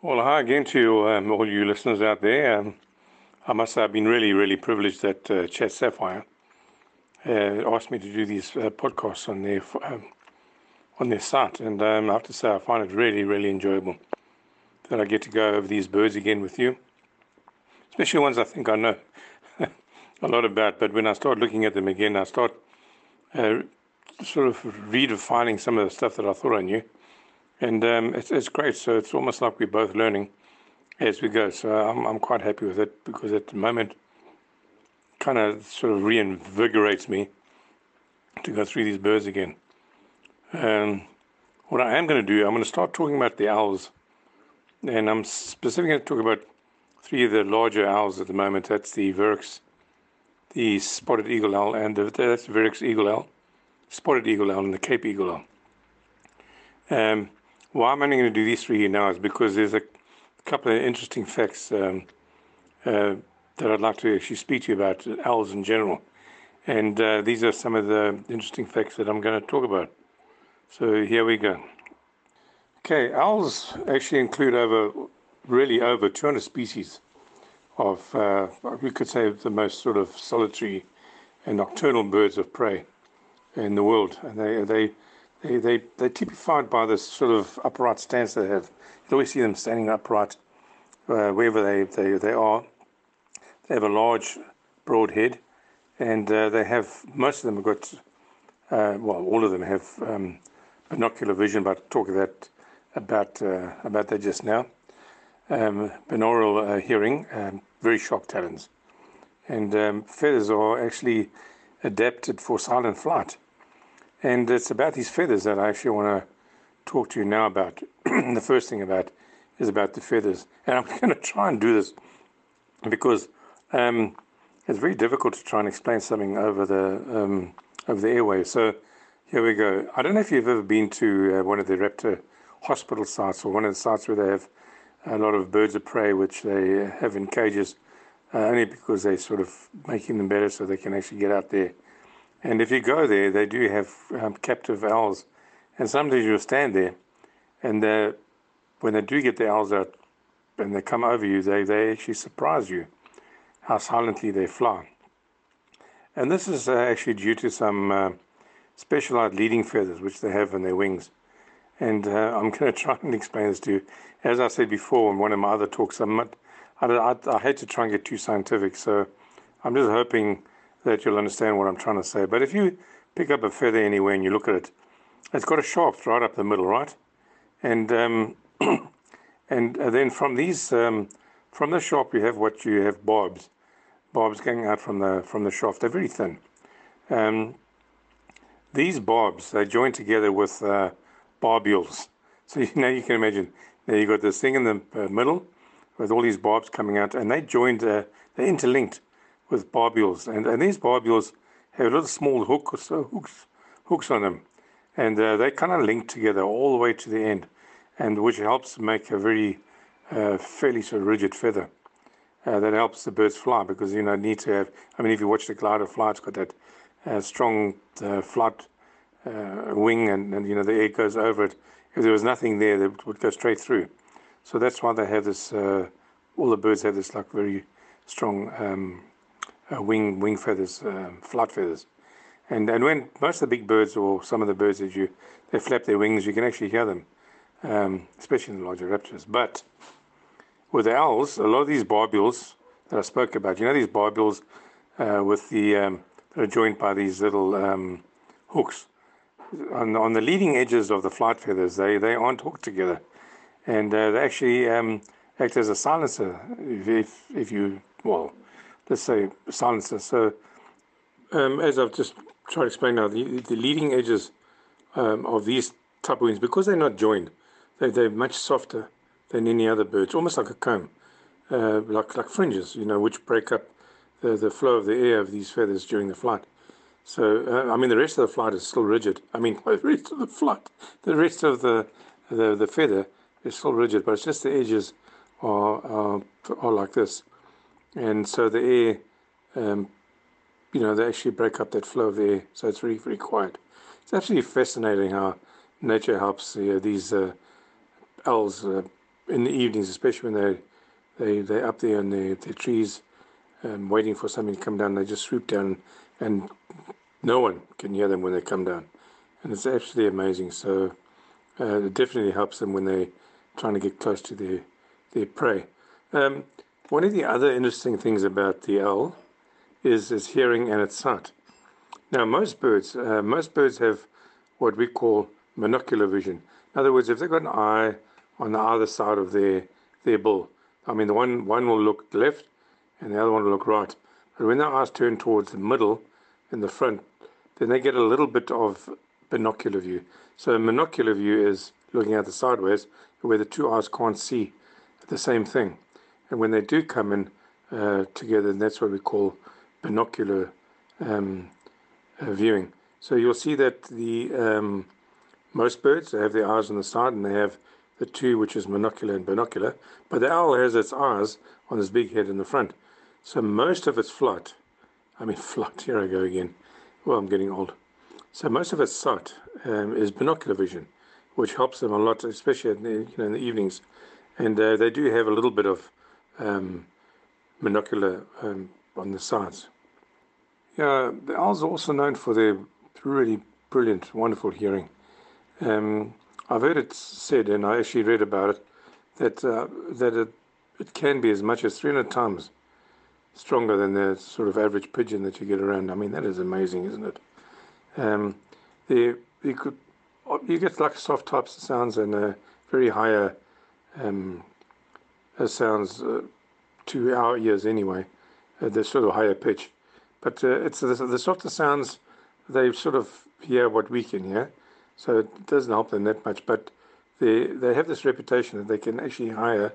Well, hi again to um, all you listeners out there. Um, I must say I've been really, really privileged that uh, Chat Sapphire uh, asked me to do these uh, podcasts on their um, on their site, and um, I have to say I find it really, really enjoyable that I get to go over these birds again with you, especially ones I think I know a lot about. But when I start looking at them again, I start uh, sort of redefining some of the stuff that I thought I knew and um, it's, it's great. So it's almost like we're both learning as we go. So I'm, I'm quite happy with it because at the moment, kind of sort of reinvigorates me to go through these birds again. Um, what I am going to do, I'm going to start talking about the owls, and I'm specifically going to talk about three of the larger owls at the moment. That's the Verreaux's, the spotted eagle owl, and the, that's the Verreaux's eagle owl, spotted eagle owl, and the Cape eagle owl. Um, why I'm only going to do these three now is because there's a couple of interesting facts um, uh, that I'd like to actually speak to you about owls in general. And uh, these are some of the interesting facts that I'm going to talk about. So here we go. Okay, owls actually include over, really over 200 species of, uh, we could say, the most sort of solitary and nocturnal birds of prey in the world. And they, they they, they, they're typified by this sort of upright stance they have. You always see them standing upright uh, wherever they, they, they are. They have a large, broad head, and uh, they have, most of them have got, uh, well, all of them have um, binocular vision, but talk that, about, uh, about that just now. Um, binaural uh, hearing, um, very sharp talons. And um, feathers are actually adapted for silent flight. And it's about these feathers that I actually want to talk to you now about. the first thing about is about the feathers. And I'm going to try and do this because um, it's very difficult to try and explain something over the um, over the airwaves. So here we go. I don't know if you've ever been to uh, one of the raptor hospital sites or one of the sites where they have a lot of birds of prey which they have in cages uh, only because they're sort of making them better so they can actually get out there and if you go there, they do have um, captive owls. And sometimes you'll stand there, and when they do get the owls out and they come over you, they, they actually surprise you how silently they fly. And this is uh, actually due to some uh, specialized leading feathers which they have in their wings. And uh, I'm going to try and explain this to you. As I said before in one of my other talks, I'm not, I, I, I hate to try and get too scientific, so I'm just hoping that you'll understand what I'm trying to say. But if you pick up a feather anywhere and you look at it, it's got a shaft right up the middle, right? And um, and then from these um, from the shaft you have what you have barbs, barbs going out from the from the shaft. They're very thin. Um, these barbs they join together with uh, barbules. So you, now you can imagine. Now you got this thing in the uh, middle with all these barbs coming out, and they joined. Uh, they're interlinked with barbules, and, and these barbules have a little small hooks, uh, hooks, hooks on them, and uh, they kind of link together all the way to the end, and which helps make a very uh, fairly sort of rigid feather. Uh, that helps the birds fly because you know need to have. I mean, if you watch the glider fly, it's got that uh, strong flight wing, and, and you know the air goes over it. If there was nothing there, it would go straight through. So that's why they have this. all the birds have this like very strong um, uh, wing wing feathers, um, flight feathers. And and when most of the big birds or some of the birds that you they flap their wings, you can actually hear them, um, especially in the larger raptors. But with the owls, a lot of these barbules that I spoke about, you know, these barbules uh, with the um, that are joined by these little um, hooks on on the leading edges of the flight feathers. They they aren't hooked together, and uh, they actually um, act as a silencer if if, if you well let's say silencer. So um, as I've just tried to explain now, the, the leading edges um, of these wings, because they're not joined, they, they're much softer than any other birds, almost like a comb, uh, like like fringes, you know, which break up the, the flow of the air of these feathers during the flight. So, uh, I mean, the rest of the flight is still rigid. I mean, the rest of the flight, the rest of the the, the feather is still rigid, but it's just the edges are, are, are like this and so the air, um, you know, they actually break up that flow of the air, so it's really very quiet. It's absolutely fascinating how nature helps uh, these uh, owls uh, in the evenings, especially when they they they're up there in the, the trees, um, waiting for something to come down. They just swoop down, and no one can hear them when they come down, and it's absolutely amazing. So uh, it definitely helps them when they're trying to get close to their their prey. Um, one of the other interesting things about the owl is its hearing and its sight. Now, most birds, uh, most birds have what we call monocular vision. In other words, if they've got an eye on the other side of their their bill, I mean, the one one will look left, and the other one will look right. But when their eyes turn towards the middle, in the front, then they get a little bit of binocular view. So monocular view is looking at the sideways, where the two eyes can't see the same thing. And when they do come in uh, together, that's what we call binocular um, uh, viewing. So you'll see that the um, most birds they have their eyes on the side and they have the two, which is monocular and binocular, but the owl has its eyes on this big head in the front. So most of its flight, I mean flight, here I go again. Well, I'm getting old. So most of its sight um, is binocular vision, which helps them a lot, especially in the, you know, in the evenings. And uh, they do have a little bit of um, monocular um, on the sides. Yeah, the owls are also known for their really brilliant, wonderful hearing. Um, I've heard it said, and I actually read about it, that uh, that it, it can be as much as 300 times stronger than the sort of average pigeon that you get around. I mean, that is amazing, isn't it? Um, you could you get like soft types of sounds and uh, very higher um, sounds uh, to our ears anyway. Uh, they're sort of higher pitch, but uh, it's the, the softer sounds. They sort of hear what we can hear, so it doesn't help them that much. But they they have this reputation that they can actually higher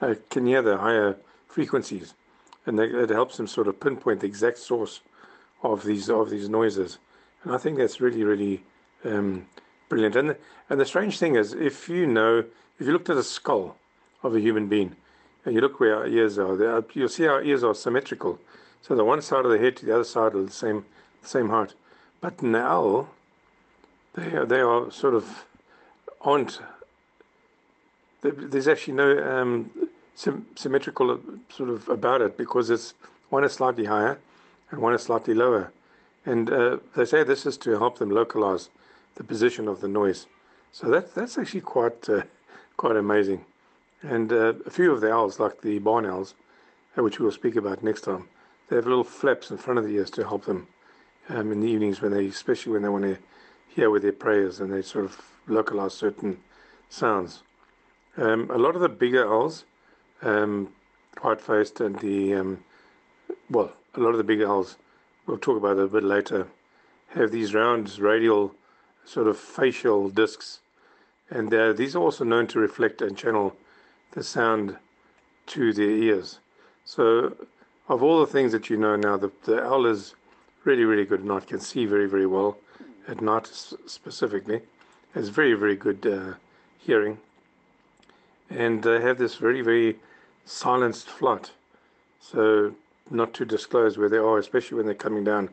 uh, can hear the higher frequencies, and they, it helps them sort of pinpoint the exact source of these of these noises. And I think that's really really um, brilliant. And the, and the strange thing is, if you know, if you looked at a skull of a human being, you look where our ears are, are you'll see our ears are symmetrical. So the one side of the head to the other side are the same same height. But now they are, they are sort of aren't. There's actually no um, symmetrical sort of about it because it's one is slightly higher and one is slightly lower, and uh, they say this is to help them localize the position of the noise. So that that's actually quite uh, quite amazing. And uh, a few of the owls, like the barn owls, uh, which we'll speak about next time, they have little flaps in front of the ears to help them um, in the evenings when they, especially when they want to hear with their prayers and they sort of localize certain sounds. Um, a lot of the bigger owls, um, white-faced and the, um, well, a lot of the bigger owls, we'll talk about a bit later, have these round radial sort of facial discs. And uh, these are also known to reflect and channel the sound to their ears. So, of all the things that you know now, the, the owl is really, really good at night, can see very, very well at night specifically, has very, very good uh, hearing, and they have this very, very silenced flight. So, not to disclose where they are, especially when they're coming down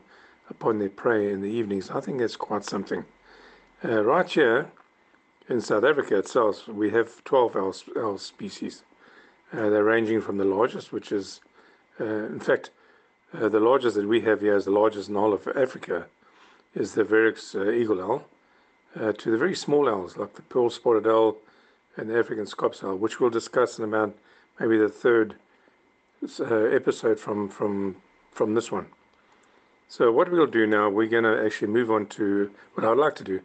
upon their prey in the evenings, I think that's quite something. Uh, right here, in South Africa itself, we have 12 owl, owl species. Uh, they're ranging from the largest, which is, uh, in fact, uh, the largest that we have here is the largest in all of Africa, is the Verreaux's uh, eagle owl, uh, to the very small owls like the pearl spotted owl and the African scops owl, which we'll discuss in about maybe the third uh, episode from, from, from this one. So what we'll do now, we're going to actually move on to what I'd like to do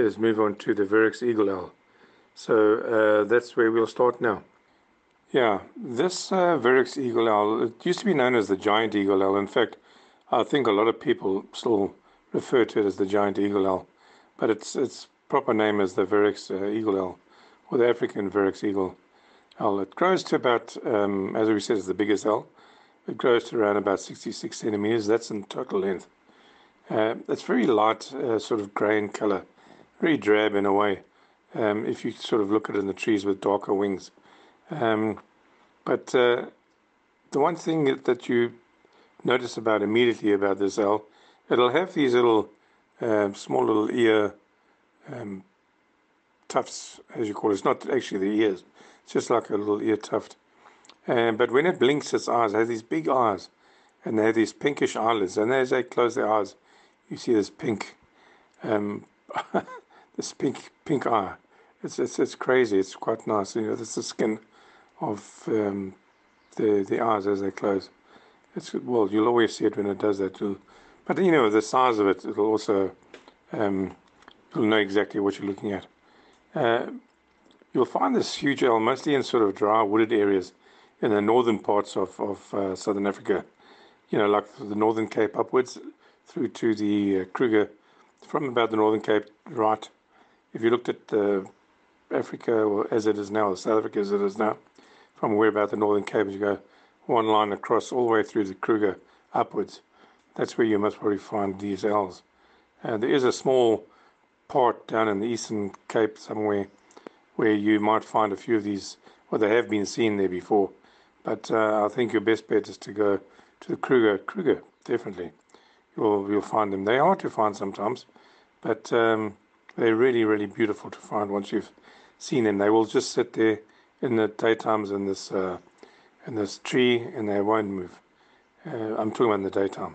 is move on to the Verreaux's Eagle Owl. So uh, that's where we'll start now. Yeah, this uh, Verreaux's Eagle Owl, it used to be known as the Giant Eagle Owl. In fact, I think a lot of people still refer to it as the Giant Eagle Owl, but its its proper name is the Verreaux's uh, Eagle Owl, or the African Verreaux's Eagle Owl. It grows to about, um, as we said, it's the biggest owl. It grows to around about 66 centimeters. That's in total length. Uh, it's very light, uh, sort of grey in color very drab in a way. Um, if you sort of look at it in the trees with darker wings. Um, but uh, the one thing that you notice about immediately about this owl, it'll have these little uh, small little ear um, tufts, as you call it. It's not actually the ears, It's just like a little ear tuft. Um, but when it blinks its eyes, it has these big eyes, and they have these pinkish eyelids. And as they close their eyes, you see this pink, um, this pink pink eye. It's, it's it's crazy. It's quite nice. You know, that's the skin of um, the the eyes as they close. It's well, you'll always see it when it does that. You'll, but you know, the size of it, it'll also um, you'll know exactly what you're looking at. Uh, you'll find this huge owl mostly in sort of dry wooded areas in the northern parts of, of uh, southern Africa. You know, like the northern Cape upwards through to the uh, Kruger, from about the northern Cape right. If you looked at uh, Africa or as it is now, or South Africa as it is now, from where about the northern Cape, you go one line across all the way through the Kruger upwards. That's where you must probably find these owls. Uh, there is a small part down in the eastern Cape somewhere where you might find a few of these, well, they have been seen there before. But uh, I think your best bet is to go to the Kruger. Kruger, definitely. You'll, you'll find them. They're hard to find sometimes, but um, they're really, really beautiful to find once you've seen them. They will just sit there in the daytimes in this, uh, in this tree and they won't move. Uh, I'm talking about in the daytime.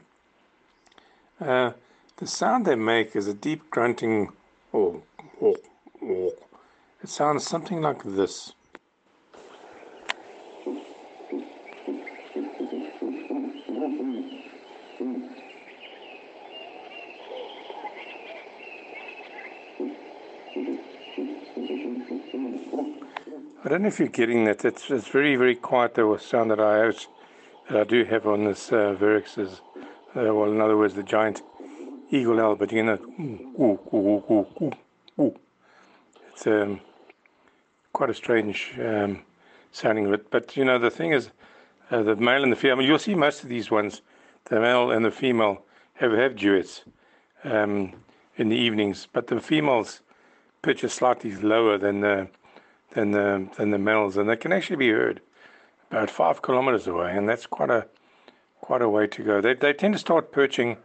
Uh, the sound they make is a deep grunting. Oh, oh, oh. It sounds something like this. I don't know if you're getting that. It's, it's very, very quiet, the sound that I have, that I do have on this uh, is, uh, well, in other words, the giant eagle owl, but you know, ooh, ooh, ooh, ooh, ooh. it's um, quite a strange um, sounding of it. But, you know, the thing is, uh, the male and the female, you'll see most of these ones, the male and the female, have, have duets um, in the evenings, but the females pitch is slightly lower than the than the than the males, and they can actually be heard about five kilometers away, and that's quite a quite a way to go. They they tend to start perching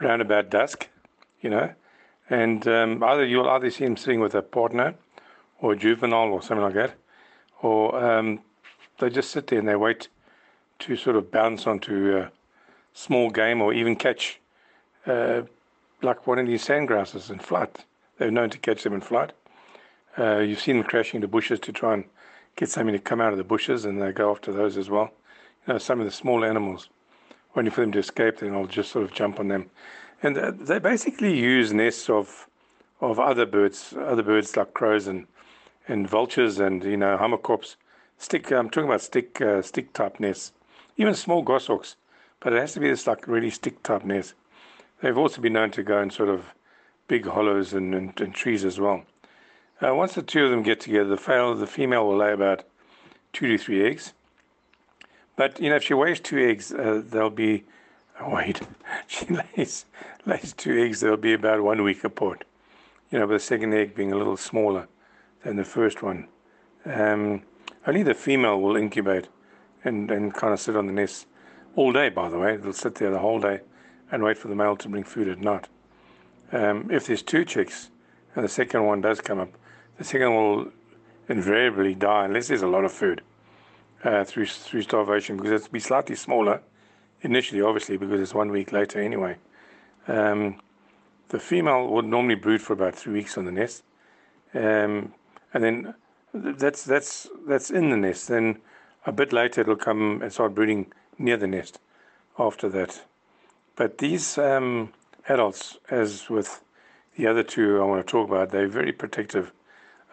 around about dusk, you know, and um, either you'll either see them sitting with a partner or a juvenile or something like that, or um, they just sit there and they wait to sort of bounce onto small game or even catch uh, like one of these sandgrouses in flight. They're known to catch them in flight. Uh, you've seen them crashing into bushes to try and get something to come out of the bushes, and they go after those as well. You know, some of the small animals, waiting for them to escape, then I'll just sort of jump on them. And uh, they basically use nests of of other birds, other birds like crows and and vultures and you know hamerkops. Stick. I'm talking about stick uh, stick type nests, even small goshawks, but it has to be this like really stick type nest. They've also been known to go in sort of big hollows and, and, and trees as well. Uh, once the two of them get together, the, female, the female will lay about two to three eggs. But you know, if she weighs two eggs, uh, they'll be. Oh, wait, she lays lays two eggs. They'll be about one week apart. You know, with the second egg being a little smaller than the first one. Um, only the female will incubate and, and kind of sit on the nest all day. By the way, they'll sit there the whole day and wait for the male to bring food at night. Um, if there's two chicks and the second one does come up, the second will invariably die unless there's a lot of food uh, through through starvation because it'll be slightly smaller initially, obviously, because it's one week later anyway. Um, the female would normally brood for about three weeks on the nest, um, and then that's that's that's in the nest. Then a bit later it'll come and start brooding near the nest. After that, but these um, adults, as with the other two I want to talk about, they're very protective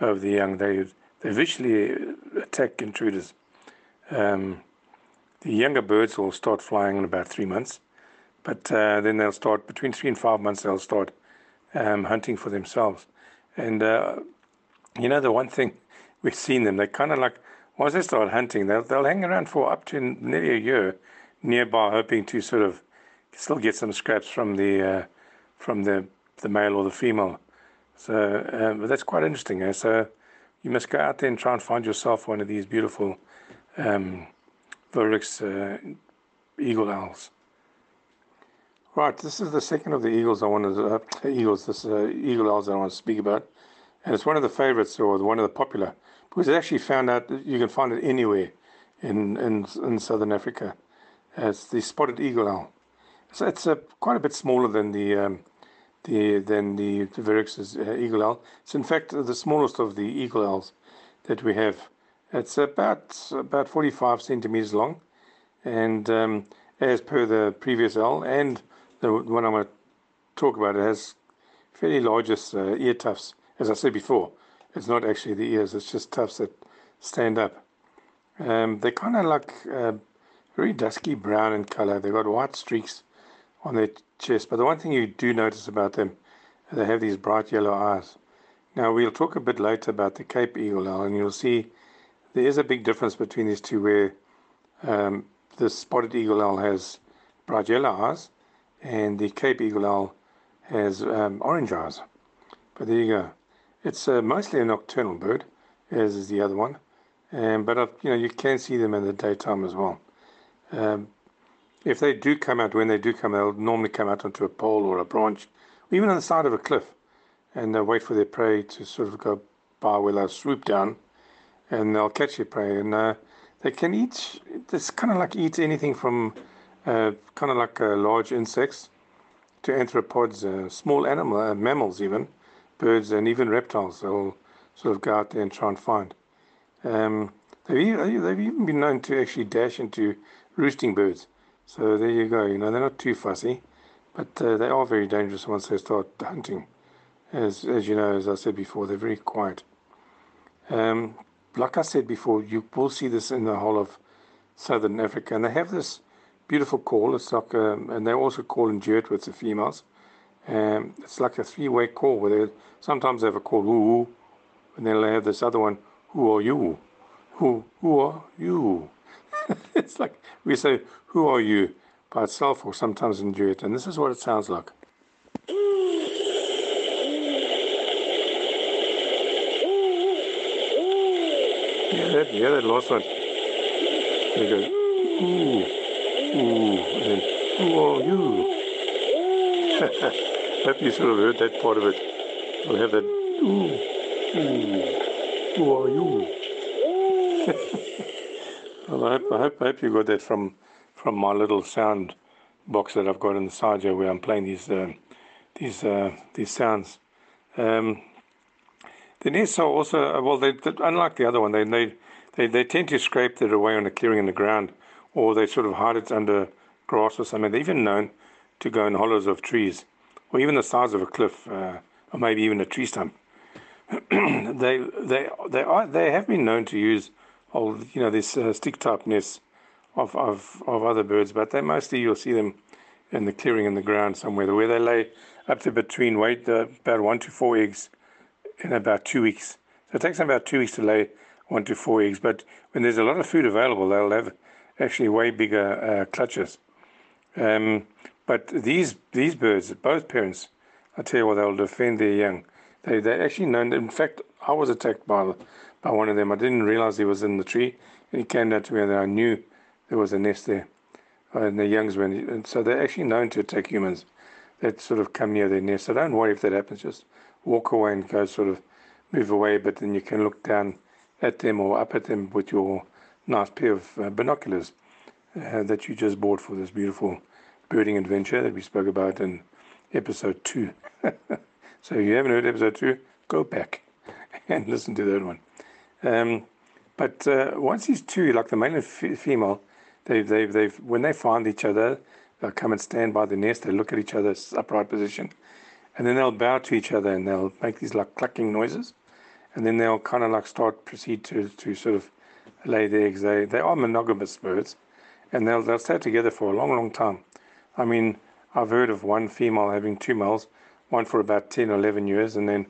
of the young. They they visually attack intruders. Um, the younger birds will start flying in about three months, but uh, then they'll start between three and five months. They'll start um, hunting for themselves. And uh, you know the one thing we've seen them, they kind of like once they start hunting, they'll they'll hang around for up to nearly a year nearby, hoping to sort of still get some scraps from the uh, from the the male or the female. So um, that's quite interesting. Eh? So you must go out there and try and find yourself one of these beautiful um, uh, eagle owls. Right, this is the second of the eagles I wanted to, uh, eagles, this uh, eagle owls I want to speak about, and it's one of the favorites or one of the popular because they actually found out that you can find it anywhere in in, in southern Africa. It's the spotted eagle owl. So it's a, quite a bit smaller than the um, the than the, the uh, eagle owl. It's in fact the smallest of the eagle owls that we have. It's about about 45 centimeters long, and um, as per the previous owl and the one I'm going to talk about, it has fairly large uh, ear tufts. As I said before, it's not actually the ears; it's just tufts that stand up. Um, they're kind of like uh, very dusky brown in color. They've got white streaks on their chest. But the one thing you do notice about them, they have these bright yellow eyes. Now, we'll talk a bit later about the Cape Eagle Owl, and you'll see there is a big difference between these two where um, the Spotted Eagle Owl has bright yellow eyes and the Cape Eagle Owl has um, orange eyes. But there you go. It's uh, mostly a nocturnal bird, as is the other one. Um, but uh, you know you can see them in the daytime as well. Um, if they do come out, when they do come, they'll normally come out onto a pole or a branch, or even on the side of a cliff, and they'll wait for their prey to sort of go by where they'll swoop down, and they'll catch their prey. And uh, they can eat, it's kind of like eat anything from uh, kind of like uh, large insects to arthropods, uh, small animal, uh, mammals even, birds, and even reptiles. They'll sort of go out there and try and find. Um, they've, they've even been known to actually dash into roosting birds. So there you go. You know, they're not too fussy, but uh, they are very dangerous once they start hunting. As as you know, as I said before, they're very quiet. Um, like I said before, you will see this in the whole of southern Africa, and they have this beautiful call. It's like, a, um, and they also call in duet with the females. Um, it's like a three-way call where they sometimes they have a call woo, and then they have this other one, who are you? Who who are you? it's like we say, Who are you? by itself or sometimes in duet. And this is what it sounds like. Yeah, that, yeah, that last one. They go, ooh, ooh, and then, who are you? Hope you sort of heard that part of it. We'll have that, ooh, ooh, who are you? Well, I hope, I hope, I hope you got that from from my little sound box that I've got in the side here, where I'm playing these uh, these uh, these sounds. Um, the nests are also uh, well, they, unlike the other one, they, they they they tend to scrape it away on a clearing in the ground, or they sort of hide it under grass or something. They're even known to go in hollows of trees, or even the sides of a cliff, uh, or maybe even a tree stump. they they they are they have been known to use old, you know, this uh, stick-type nests of, of, of other birds, but they mostly you'll see them in the clearing in the ground somewhere, where they lay up to between weight uh, about one to four eggs in about two weeks. So it takes them about two weeks to lay one to four eggs, but when there's a lot of food available, they'll have actually way bigger uh, clutches. Um, but these these birds, both parents, I tell you what, they'll defend their young. They they actually know. In fact, I was attacked by by one of them. I didn't realize he was in the tree, and he came down to me, and I knew there was a nest there, and the youngs were. And so they're actually known to attack humans that sort of come near their nest. So don't worry if that happens. Just walk away and go sort of move away, but then you can look down at them or up at them with your nice pair of uh, binoculars uh, that you just bought for this beautiful birding adventure that we spoke about in episode two. so if you haven't heard episode two, go back and listen to that one. Um, but uh, once these two, like the male and female, they've, they've, they've, when they find each other, they'll come and stand by the nest. They look at each other's upright position, and then they'll bow to each other and they'll make these like clucking noises, and then they'll kind of like start proceed to to sort of lay the eggs. They they are monogamous birds, and they'll they'll stay together for a long long time. I mean, I've heard of one female having two males, one for about 10 or 11 years, and then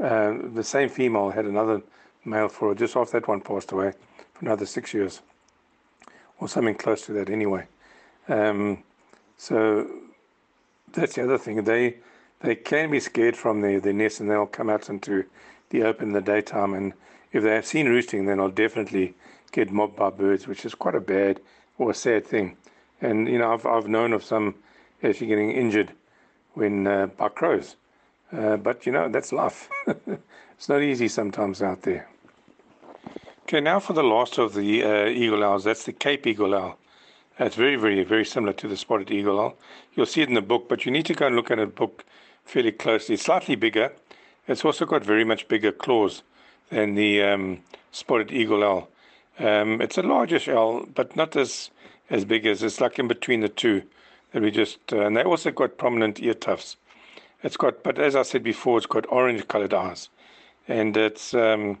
uh, the same female had another male for just off that one passed away for another six years, or something close to that anyway. Um, so that's the other thing. They they can be scared from their, their nest and they'll come out into the open in the daytime. And if they have seen roosting, then they'll definitely get mobbed by birds, which is quite a bad or a sad thing. And you know, I've I've known of some actually getting injured when uh, by crows. Uh, but you know, that's life. it's not easy sometimes out there. Okay, now for the last of the uh, eagle owls. That's the Cape eagle owl. It's very, very, very similar to the spotted eagle owl. You'll see it in the book, but you need to go and look at the book fairly closely. It's slightly bigger. It's also got very much bigger claws than the um, spotted eagle owl. Um, it's a largish owl, but not as as big as it's like in between the two. That we just uh, and they also got prominent ear tufts. It's got, but as I said before, it's got orange-colored eyes, and it's um,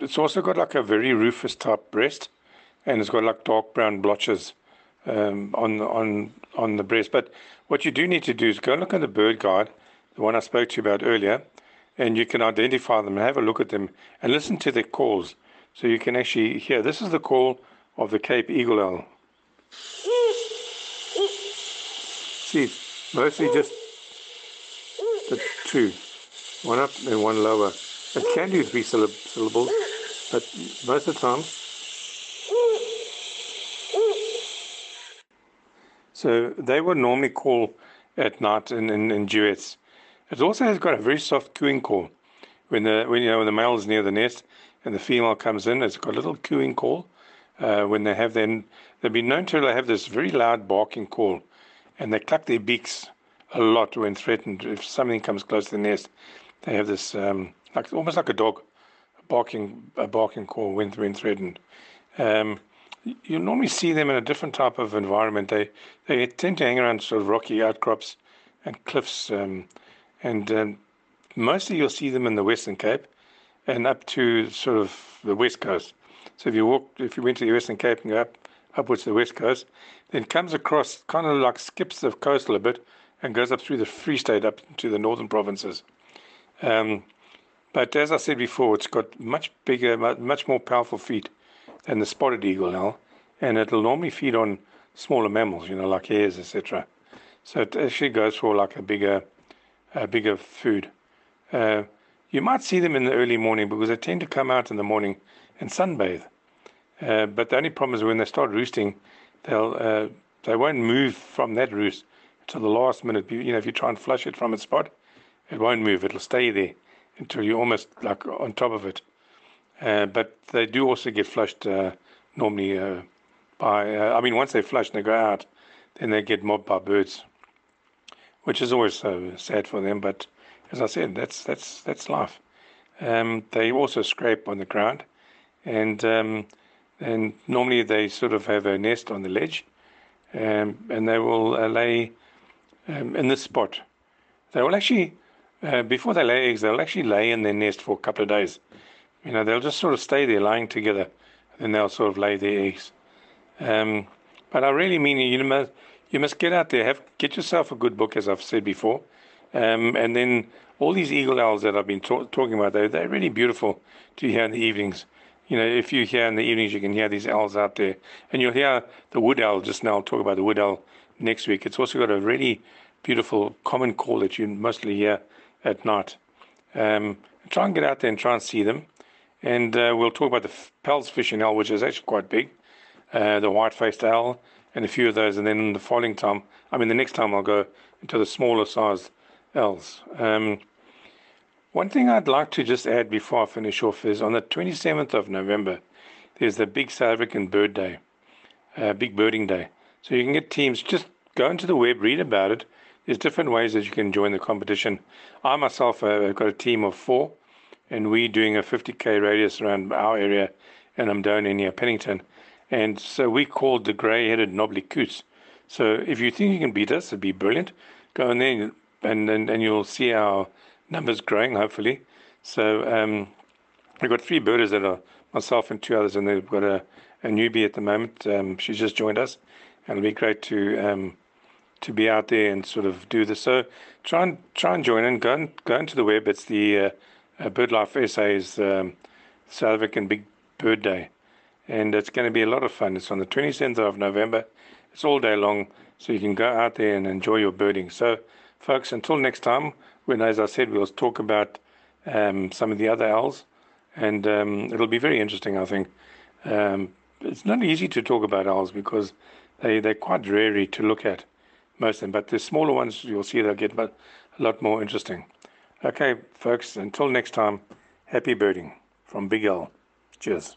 it's also got like a very rufous type breast, and it's got like dark brown blotches um, on on on the breast. But what you do need to do is go look at the bird guide, the one I spoke to you about earlier, and you can identify them and have a look at them and listen to their calls. So you can actually hear. This is the call of the Cape Eagle Owl. See, mostly just the two, one up and one lower. It can do three syllables, but most of the time. So they would normally call at night in, in, in duets. It also has got a very soft cooing call. When the when you know when the male is near the nest and the female comes in, it's got a little cooing call. Uh, when they have then they've been known to have this very loud barking call, and they cluck their beaks a lot when threatened. If something comes close to the nest, they have this um, like almost like a dog barking a barking call when when threatened. Um, you normally see them in a different type of environment. They they tend to hang around sort of rocky outcrops and cliffs, um, and um, mostly you'll see them in the Western Cape and up to sort of the west coast. So if you walk, if you went to the Western Cape and go up upwards to the west coast, then comes across, kind of like skips the coast a bit and goes up through the Free State up to the northern provinces. Um, but as I said before, it's got much bigger, much more powerful feet than the spotted eagle now, and it'll normally feed on smaller mammals, you know, like hares, etc. So it actually goes for like a bigger, a bigger food. Uh, you might see them in the early morning because they tend to come out in the morning and sunbathe. Uh, but the only problem is when they start roosting, they'll uh, they won't move from that roost to the last minute. You know, if you try and flush it from its spot, it won't move. It'll stay there until you're almost like on top of it. Uh, but they do also get flushed uh, normally uh, by. Uh, I mean, once they flush and they go out, then they get mobbed by birds, which is always so sad for them. But as I said, that's that's that's life. Um, they also scrape on the ground, and um, and normally they sort of have a nest on the ledge, um, and they will uh, lay um, in this spot. They will actually, uh, before they lay eggs, they'll actually lay in their nest for a couple of days. You know, they'll just sort of stay there lying together, and then they'll sort of lay their eggs. Um, but I really mean you must you must get out there, have get yourself a good book, as I've said before, um, and then all these eagle owls that I've been talk, talking about, they they're really beautiful to hear in the evenings. You know, if you hear in the evenings, you can hear these owls out there, and you'll hear the wood owl just now. I'll talk about the wood owl next week. It's also got a really beautiful common call that you mostly hear at night. Um, try and get out there and try and see them. And uh, we'll talk about the Pel's fishing owl, which is actually quite big, uh, the white-faced owl, and a few of those. And then the following time, I mean, the next time I'll go into the smaller sized owls. Um, one thing I'd like to just add before I finish off is on the 27th of November, there's the big South African Bird Day, uh, Big Birding Day. So you can get teams, just go into the web, read about it. There's different ways that you can join the competition. I myself uh, have got a team of four, and we're doing a 50k radius around our area, and I'm down in near Pennington. And so we called the grey headed knobbly coots. So if you think you can beat us, it'd be brilliant. Go in there and, and, and you'll see our numbers growing, hopefully. So um, we've got three birders that are myself and two others, and they've got a, a newbie at the moment. Um, she's just joined us and it'll be great to um, to be out there and sort of do this. So try and try and join in. Go and, go into the web. It's the uh, uh, BirdLife SA's um, South African Big Bird Day, and it's going to be a lot of fun. It's on the 27th of November. It's all day long, so you can go out there and enjoy your birding. So, folks, until next time, when as I said, we'll talk about um, some of the other owls, and um, it'll be very interesting. I think um, it's not easy to talk about owls because they, they're quite rare to look at, most of them. But the smaller ones, you'll see they'll get a lot more interesting. Okay, folks, until next time, happy birding from Big L. Cheers.